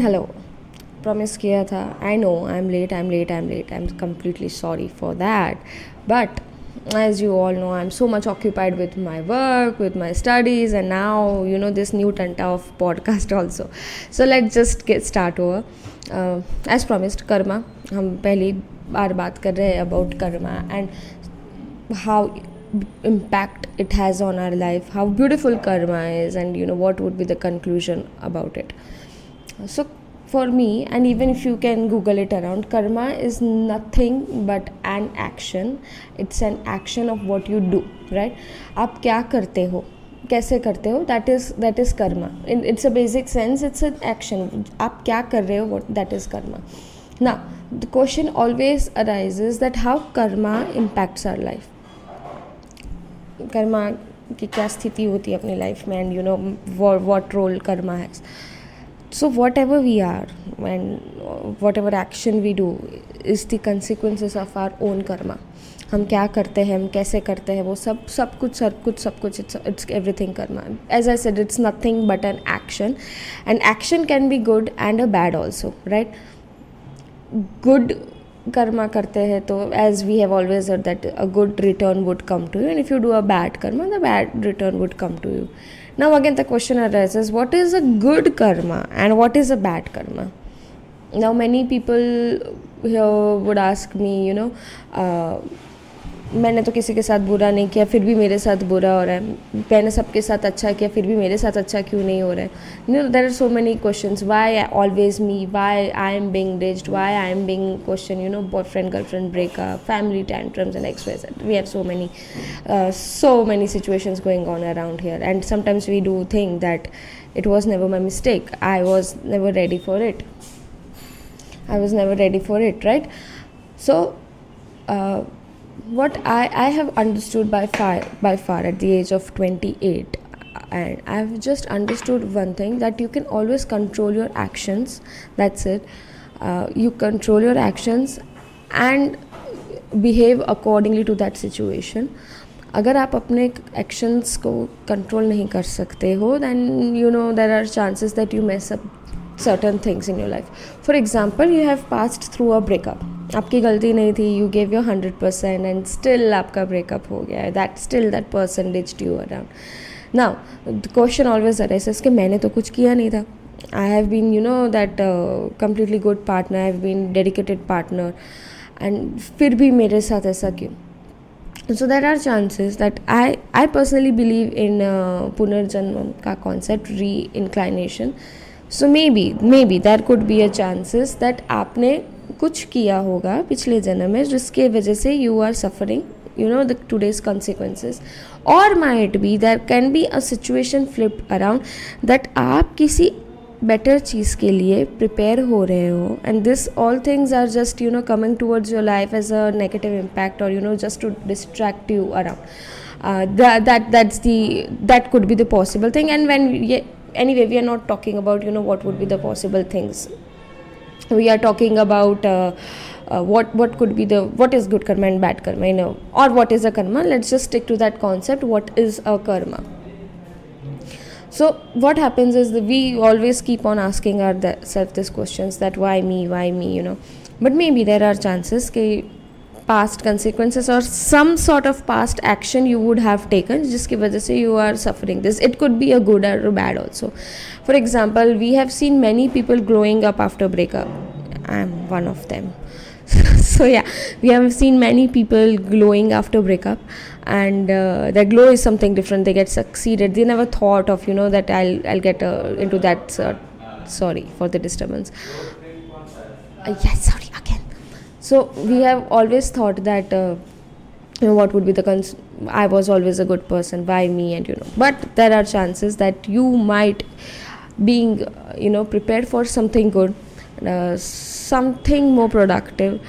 And hello promise किया था I know I am late I am late I am late I am completely sorry for that but as you all know I am so much occupied with my work with my studies and now you know this new टंटा of podcast also so let just get start over as promised karma हम पहली बार बात कर रहे हैं about karma and how impact it has on our life how beautiful karma is and you know what would be the conclusion about it so, for me, and even if you can google it around, karma is nothing but an action. It's an action of what you do, right? आप क्या करते हो? कैसे करते हो? That is that is karma it's a basic sense it's an action आप क्या कर रहे हो? दैट इज़ कर्मा ना the question always arises that how karma impacts our life karma की क्या स्थिति होती है अपनी लाइफ में? And you know what role karma has so, whatever we are and whatever action we do is the consequences of our own karma. हम क्या करते हैं, हम कैसे करते हैं, वो सब सब कुछ सब कुछ सब कुछ it's it's everything karma as I said it's nothing but an action and action can be good and a bad also right good karma करते हैं तो as we have always that a good return would come to you and if you do a bad karma the bad return would come to you now again the question arises what is a good karma and what is a bad karma? Now many people here would ask me you know uh, मैंने तो किसी के साथ बुरा नहीं किया फिर भी मेरे साथ बुरा हो रहा है। मैंने सबके साथ अच्छा किया फिर भी मेरे साथ अच्छा क्यों नहीं हो रहा है? No there are so many question why always me why I am being dissed why I am being question you know boy friend girl friend breakup family tantrums and express we have so many so many situations going on around here and sometimes we do think that was never my mistake. I was never ready for it. I was never ready for it right? So uh, what I, I have understood by far by far at the age of 28 and I've just understood one thing that you can always control your actions that's it uh, you control your actions and behave accordingly to that situation अगर आप अपने actions को control नहीं कर सकते हो then you know there are chances that you mess up certain things in your life for example you have passed through a breakup आपकी गलती नहीं थी you gave your hundred percent and still आपका breakup हो गया है that still that person ditched you around now question always arises कि मैंने तो कुछ किया नहीं था। I have been you know that completely good partner I have been dedicated partner and फिर भी मेरे साथ ऐसा क्यों? So there are chances that I I personally believe in पुनर्जन्म का concept reincarnation so may be may be there could be a chances that आपने कुछ किया होगा पिछले जन्म में, जिसके वजह से you are suffering you know the today's consequences और might be there can be a situation flip around that आप किसी बेटर चीज़ के लिए प्रिपेयर हो रहे हो and this all things are just you know coming towards your life as a negative impact और you know just to distract you around that that's the that could be the possible thing and when ये way we are not talking about you know what would be the possible things. We are talking about uh, uh, what what could be the what is good karma and bad karma you know? Or what is a karma? Let's just stick to that concept what is a karma? So what happens is that we always keep on asking ourselves these questions that why me why me you know? But maybe there are chances that past consequences or some sort of past action you would have taken jiski wajah say you are suffering this. It could be a good or a bad also. For example we have seen many people growing up after breakup. I'm one of them. So yeah we have seen many people glowing after breakup and uh, their glow is something different. They get succeeded. They never thought of you know that i'll i'll get uh, into that uh, sorry for the disturbance. Uh, yes sorry so we have always thought that uh, you know what would be the cons- i was always a good person why me and you know but there are chances that you might being uh, you know prepared for something good uh, something more productive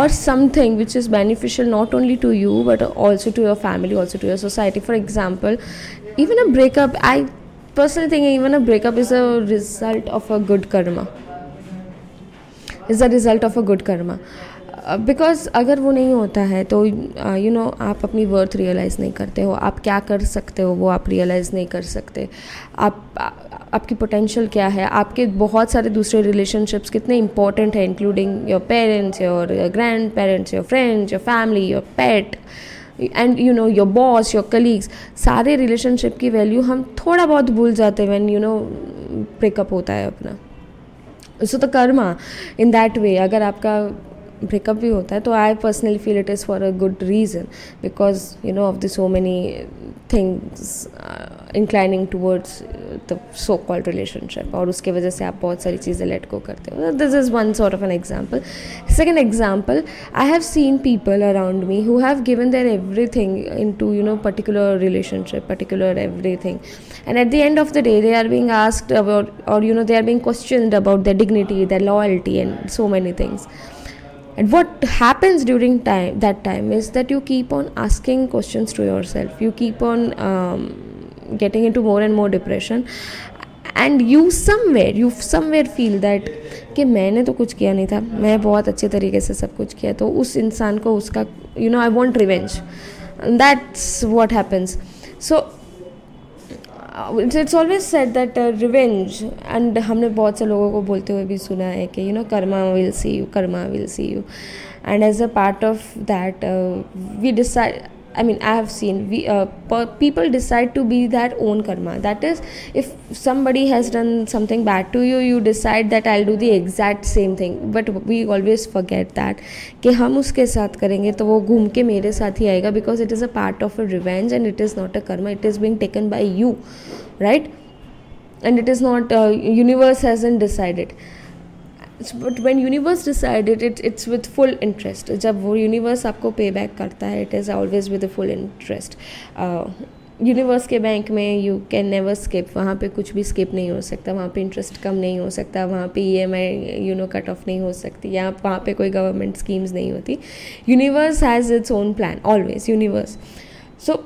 or something which is beneficial not only to you but also to your family also to your society. For example even a breakup i personally think even a breakup is a result of a good karma is a result of a good karma because अगर वो नहीं होता है तो you uh, know you know, आप अपनी worth realise नहीं करते हो आप क्या कर सकते हो वो आप रियलाइज़ नहीं कर सकते आप आपकी पोटेंशियल क्या है आपके बहुत सारे दूसरे रिलेशनशिप्स कितने इंपॉर्टेंट हैं including your parents your grand parents your friends your family your pet and you know your boss your colleagues सारे रिलेशनशिप की वैल्यू हम थोड़ा बहुत भूल जाते हैं वैन यू नो ब्रेकअप होता है अपना so the karma in that way अगर आपका ब्रेकअप भी होता है तो I personally feel it is for a good reason because you know of the so many things inclining towards the so called relationship और उसके वजह से आप बहुत सारी चीज़ें लेट को करते हो। This is one sort of an example second example I have seen people around me who have given their every thing into you know particular relationship particular every thing and at the end of the day they are being asked about, or, you know, they are being questioned about their dignity, their loyalty and so many things. And what happens during time that time is that you keep on asking questions to yourself you keep on um, getting into more and more depression and you somewhere you somewhere feel that कि मैंने तो कुछ किया नहीं था मैं बहुत अच्छे तरीके से सब कुछ किया तो उस इंसान को उसका you know I want revenge that's what happens so it's always said that revenge and हमने बहुत से लोगों को बोलते हुए भी सुना है कि you know karma will see you karma will see you and as a part of that we decide I mean, I have seen we uh, people decide to be their own karma. That is, if somebody has done something bad to you, you decide that I'll do the exact same thing. But we always forget that कि हम उसके साथ करेंगे तो वो घूम के मेरे साथ ही आएगा because it is a part of a revenge and it is not a karma. It is being taken by you, right? And it is not uh, universe hasn't decided. But when universe decided it it's with full interest जब वो universe आपको pay back करता है it is always with full interest universe के bank में you can never skip वहाँ पे कुछ भी स्किप नहीं हो सकता. वहाँ पे इंटरेस्ट कम नहीं हो सकता. वहाँ पे E M I you know cut off नहीं हो सकती. या वहाँ पे कोई गवर्नमेंट स्कीम्स नहीं होती. Universe has its own plan always universe so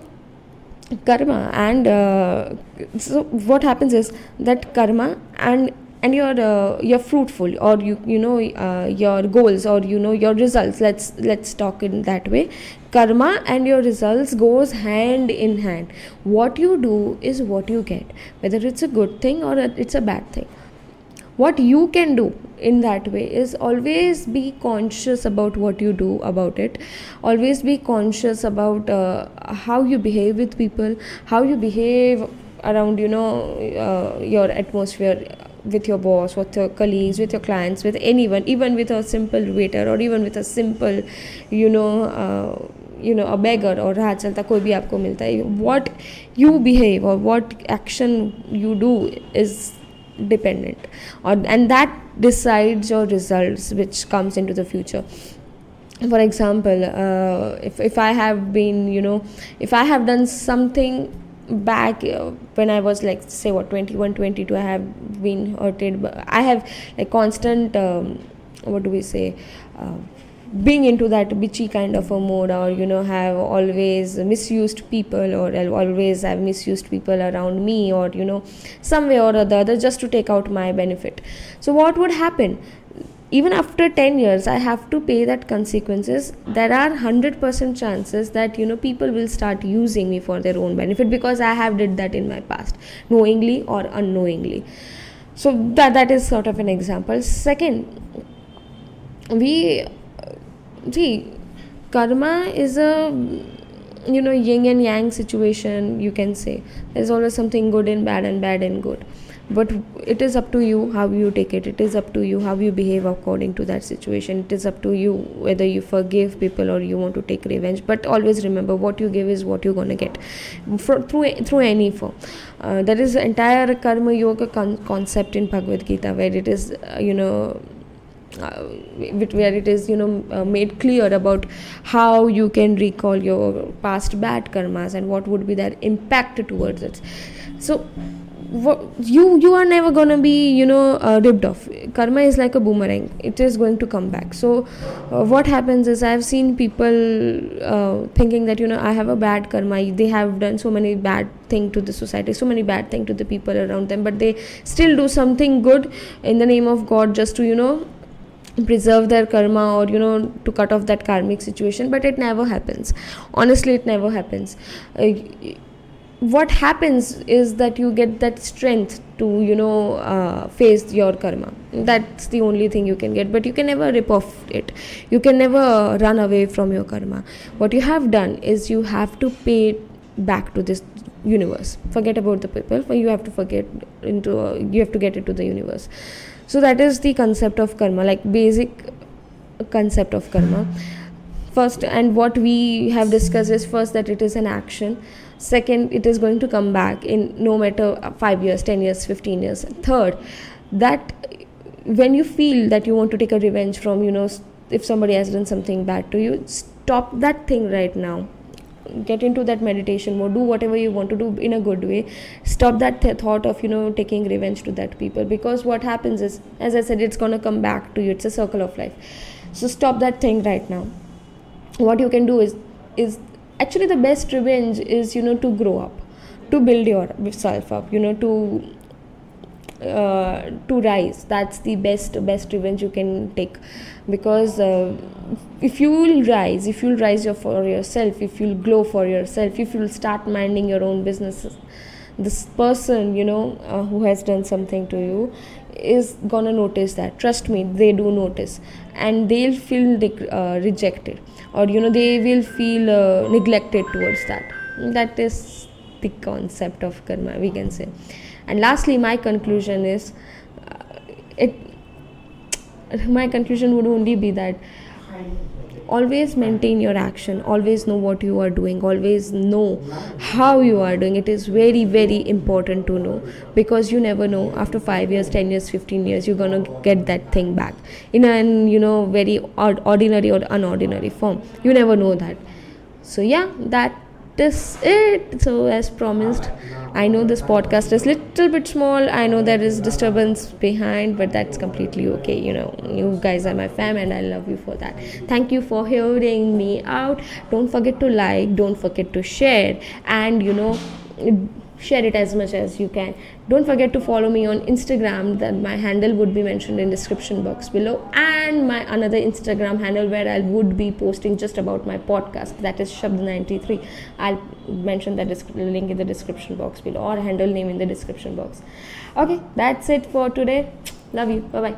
karma and uh, so what happens is that karma and and you're uh, you're fruitful or you you know uh, your goals or you know your results. Let's let's talk in that way. Karma and your results goes hand in hand. What you do is what you get whether it's a good thing or it's a bad thing. What you can do in that way is always be conscious about what you do about it. Always be conscious about uh, how you behave with people how you behave around you know uh, your atmosphere with your boss, with your colleagues, with your clients, with anyone, even with a simple waiter or even with a simple, you know, uh, you know, a beggar or राह चलता कोई भी आपको मिलता है what you behave or what action you do is dependent or and that decides your results which comes into the future for example uh, if, if i have been you know if i have done something back uh, when i was like say what 21 22 i have been hurted i have like constant um, what do we say uh, being into that bitchy kind of a mode or you know have always misused people or always have misused people around me or you know some way or the other just to take out my benefit. So what would happen even after 10 years i have to pay that consequences. There are 100% chances that you know people will start using me for their own benefit because i have did that in my past knowingly or unknowingly. So that that is sort of an example. Second we see karma is a you know yin and yang situation you can say. There's always something good and bad and bad and good but it is up to you how you take it. It is up to you how you behave according to that situation. It is up to you whether you forgive people or you want to take revenge. But always remember what you give is what you're going to get. For, through through any form. Uh, there is entire karma yoga con- concept in bhagavad gita where it is uh, you know uh, where it is you know uh, made clear about how you can recall your past bad karmas and what would be their impact towards it. So you you are never gonna be you know uh, ripped off. Karma is like a boomerang. It is going to come back. So uh, what happens is i've seen people uh, thinking that you know i have a bad karma. They have done so many bad thing to the society so many bad thing to the people around them but they still do something good in the name of god just to you know preserve their karma or you know to cut off that karmic situation. But it never happens. Honestly it never happens. Uh, what happens is that you get that strength to you know uh, face your karma. That's the only thing you can get but you can never rip off it. You can never run away from your karma. What you have done is you have to pay back to this universe. Forget about the people you have to forget into uh, you have to get into the universe. So that is the concept of karma like basic concept of karma. First and what we have discussed is first that it is an action second it is going to come back in no matter uh, 5 years 10 years 15 years. Third that when you feel that you want to take a revenge from you know if somebody has done something bad to you stop that thing right now. Get into that meditation mode. Do whatever you want to do in a good way. Stop that th- thought of you know taking revenge to that people because what happens is as i said it's going to come back to you. It's a circle of life. So stop that thing right now. What you can do is is actually the best revenge is you know to grow up to build yourself up you know to uh, to rise. That's the best best revenge you can take. Because uh, if you will rise if you'll rise your, for yourself if you'll glow for yourself if you'll start minding your own businesses this person you know uh, who has done something to you is gonna notice that. Trust me they do notice. And they'll feel uh, rejected or you know they will feel uh, neglected towards that. That is the concept of karma we can say. And lastly my conclusion is uh, it my conclusion would only be that always maintain your action. Always know what you are doing. Always know how you are doing. It is very very important to know because you never know. After 5 years 10 years 15 years you're going to get that thing back in an you know very ordinary or unordinary form. You never know that. So yeah that is it? So as promised i know this podcast is little bit small. I know there is disturbance behind but that's completely okay you know. You guys are my fam and i love you for that. Thank you for hearing me out. Don't forget to like don't forget to share. And you know share it as much as you can. Don't forget to follow me on instagram. That my handle would be mentioned in description box below. And my another instagram handle where i would be posting just about my podcast. That is shabd 93 i'll mention that link in the description box below or handle name in the description box. Okay that's it for today. Love you. Bye bye